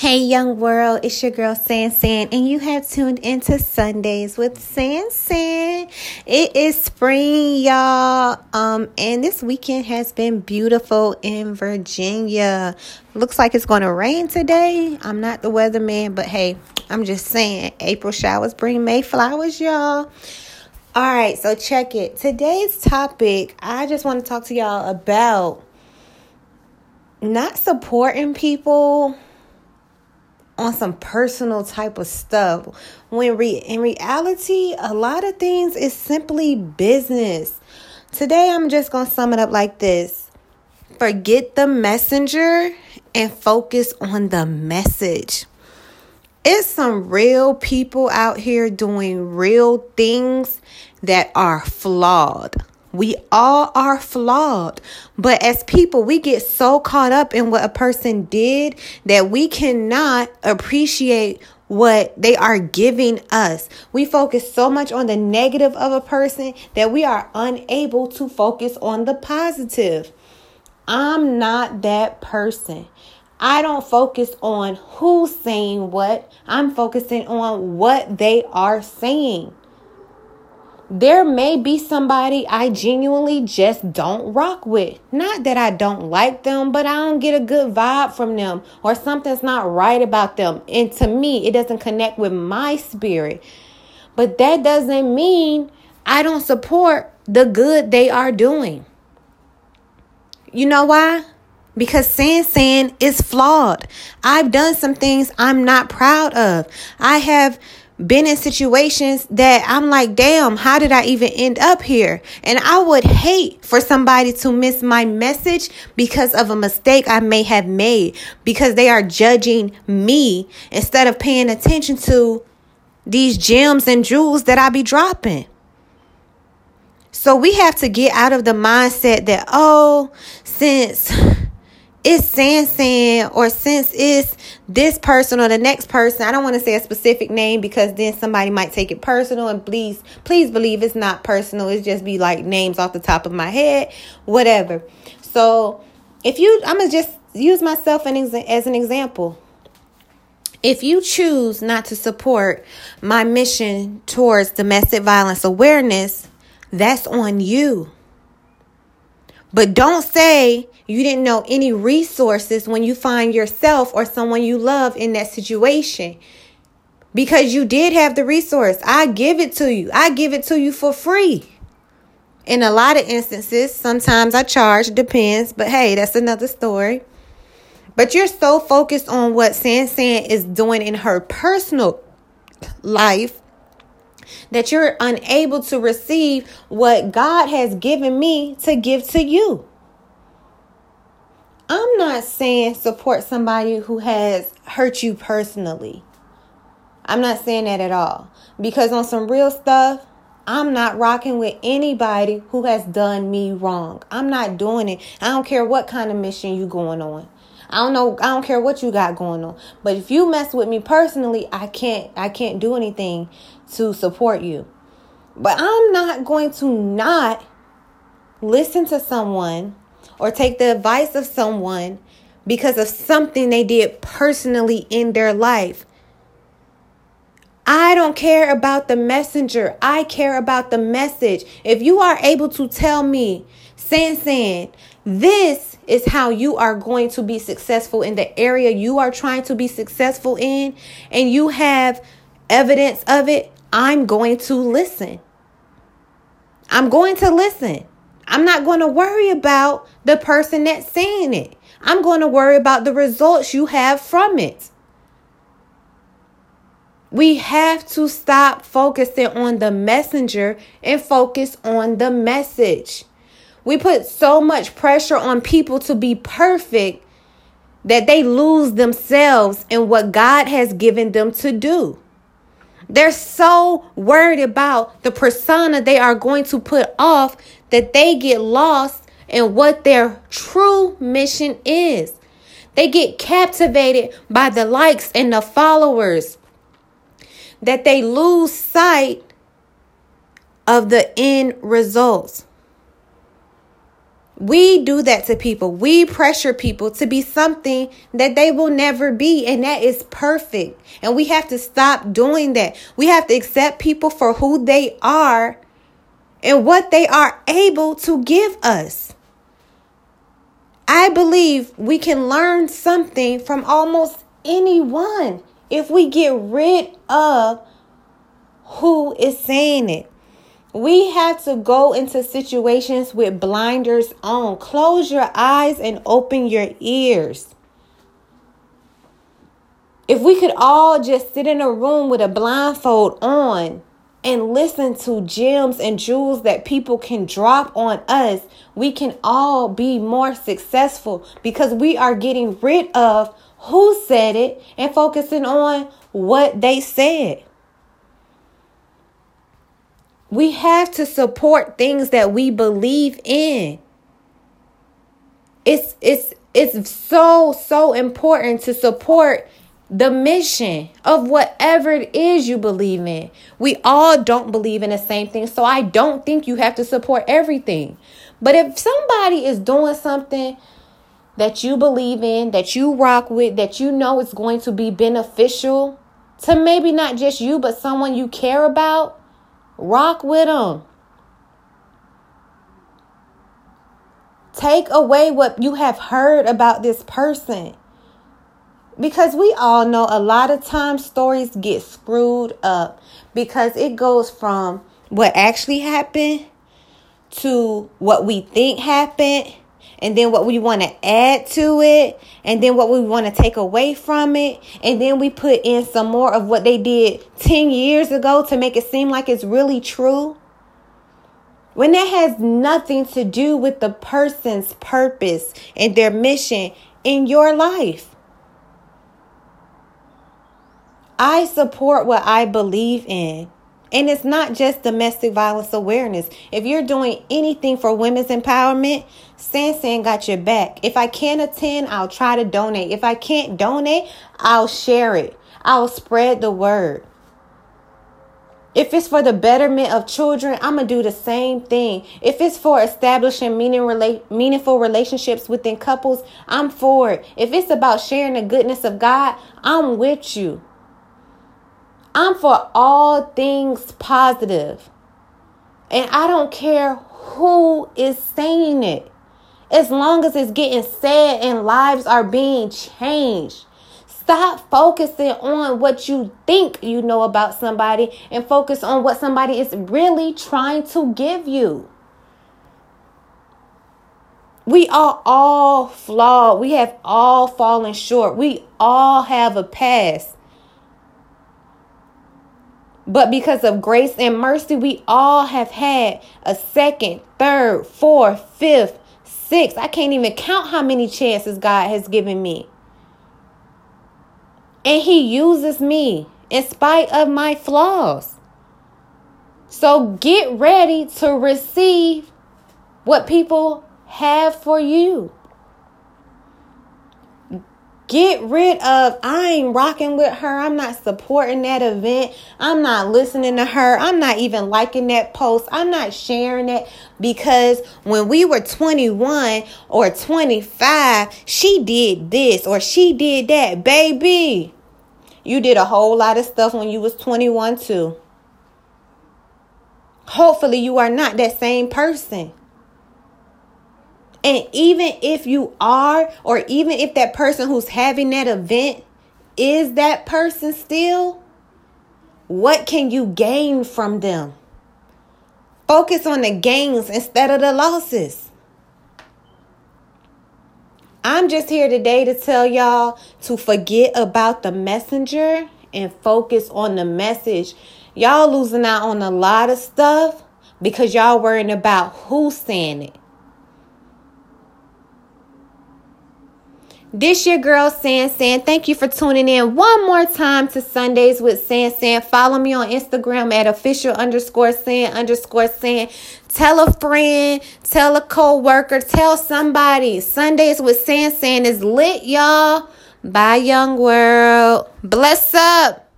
Hey, young world, it's your girl San San, and you have tuned into Sundays with San San. It is spring, y'all, um, and this weekend has been beautiful in Virginia. Looks like it's going to rain today. I'm not the weatherman, but hey, I'm just saying, April showers bring May flowers, y'all. All right, so check it. Today's topic, I just want to talk to y'all about not supporting people on some personal type of stuff. When re- in reality a lot of things is simply business. Today i'm just gonna sum it up like this. Forget the messenger and focus on the message. It's some real people out here doing real things that are flawed we all are flawed. But as people, we get so caught up in what a person did that we cannot appreciate what they are giving us. We focus so much on the negative of a person that we are unable to focus on the positive. I'm not that person. I don't focus on who's saying what. I'm focusing on what they are saying there may be somebody I genuinely just don't rock with. Not that I don't like them, but I don't get a good vibe from them or something's not right about them. And to me, it doesn't connect with my spirit. But that doesn't mean I don't support the good they are doing. You know why? Because San San is flawed. I've done some things I'm not proud of. I have been in situations that I'm like, damn, how did I even end up here? And I would hate for somebody to miss my message because of a mistake I may have made because they are judging me instead of paying attention to these gems and jewels that I be dropping. So we have to get out of the mindset that, oh, since it's San or since it's this person or the next person, I don't want to say a specific name because then somebody might take it personal. And please, please believe it's not personal. It's just be like names off the top of my head, whatever. So if you, I'm gonna just use myself as an example. If you choose not to support my mission towards domestic violence awareness, that's on you. But don't say you didn't know any resources when you find yourself or someone you love in that situation. Because you did have the resource. I give it to you. I give it to you for free. In a lot of instances, sometimes I charge, depends, but hey, that's another story. But you're so focused on what San San is doing in her personal life that you're unable to receive what God has given me to give to you. I'm not saying support somebody who has hurt you personally. I'm not saying that at all. Because on some real stuff, I'm not rocking with anybody who has done me wrong. I'm not doing it. I don't care what kind of mission you going on. I don't know. I don't care what you got going on. But if you mess with me personally, I can't. I can't do anything to support you. But I'm not going to not listen to someone or take the advice of someone because of something they did personally in their life. I don't care about the messenger. I care about the message. If you are able to tell me, San San, this is how you are going to be successful in the area you are trying to be successful in, and you have evidence of it, I'm going to listen. I'm going to listen. I'm not going to worry about the person that's saying it. I'm going to worry about the results you have from it. We have to stop focusing on the messenger and focus on the message. We put so much pressure on people to be perfect that they lose themselves in what God has given them to do. They're so worried about the persona they are going to put off that they get lost in what their true mission is. They get captivated by the likes and the followers that they lose sight of the end results. We do that to people. We pressure people to be something that they will never be, and that is perfect. And we have to stop doing that. We have to accept people for who they are and what they are able to give us. I believe we can learn something from almost anyone if we get rid of who is saying it. We have to go into situations with blinders on. Close your eyes and open your ears. If we could all just sit in a room with a blindfold on and listen to gems and jewels that people can drop on us, we can all be more successful because we are getting rid of who said it and focusing on what they said. We have to support things that we believe in. It's it's it's so so important to support the mission of whatever it is you believe in. We all don't believe in the same thing, so I don't think you have to support everything. But if somebody is doing something that you believe in, that you rock with, that you know is going to be beneficial to maybe not just you, but someone you care about, Rock with them. Take away what you have heard about this person. Because we all know a lot of times stories get screwed up because it goes from what actually happened to what we think happened and then what we want to add to it, and then what we want to take away from it, and then we put in some more of what they did 10 years ago to make it seem like it's really true. When that has nothing to do with the person's purpose and their mission in your life. I support what I believe in. And it's not just domestic violence awareness. If you're doing anything for women's empowerment, San San got your back. If I can't attend, I'll try to donate. If I can't donate, I'll share it. I'll spread the word. If it's for the betterment of children, I'm going to do the same thing. If it's for establishing meaning, rela- meaningful relationships within couples, I'm for it. If it's about sharing the goodness of God, I'm with you. I'm for all things positive. And I don't care who is saying it. As long as it's getting said and lives are being changed. Stop focusing on what you think you know about somebody and focus on what somebody is really trying to give you. We are all flawed. We have all fallen short. We all have a past. But because of grace and mercy, we all have had a second, third, fourth, fifth, sixth. I can't even count how many chances God has given me. And He uses me in spite of my flaws. So get ready to receive what people have for you. Get rid of, I ain't rocking with her. I'm not supporting that event. I'm not listening to her. I'm not even liking that post. I'm not sharing it because when we were 21 or 25, she did this or she did that. Baby, you did a whole lot of stuff when you was 21 too. Hopefully you are not that same person. And even if you are, or even if that person who's having that event is that person still, what can you gain from them? Focus on the gains instead of the losses. I'm just here today to tell y'all to forget about the messenger and focus on the message. Y'all losing out on a lot of stuff because y'all worrying about who's saying it. This your girl San San. Thank you for tuning in one more time to Sundays with San San. Follow me on Instagram at official underscore San underscore San. Tell a friend, tell a co-worker, tell somebody. Sundays with San San is lit, y'all. Bye, young world. Bless up.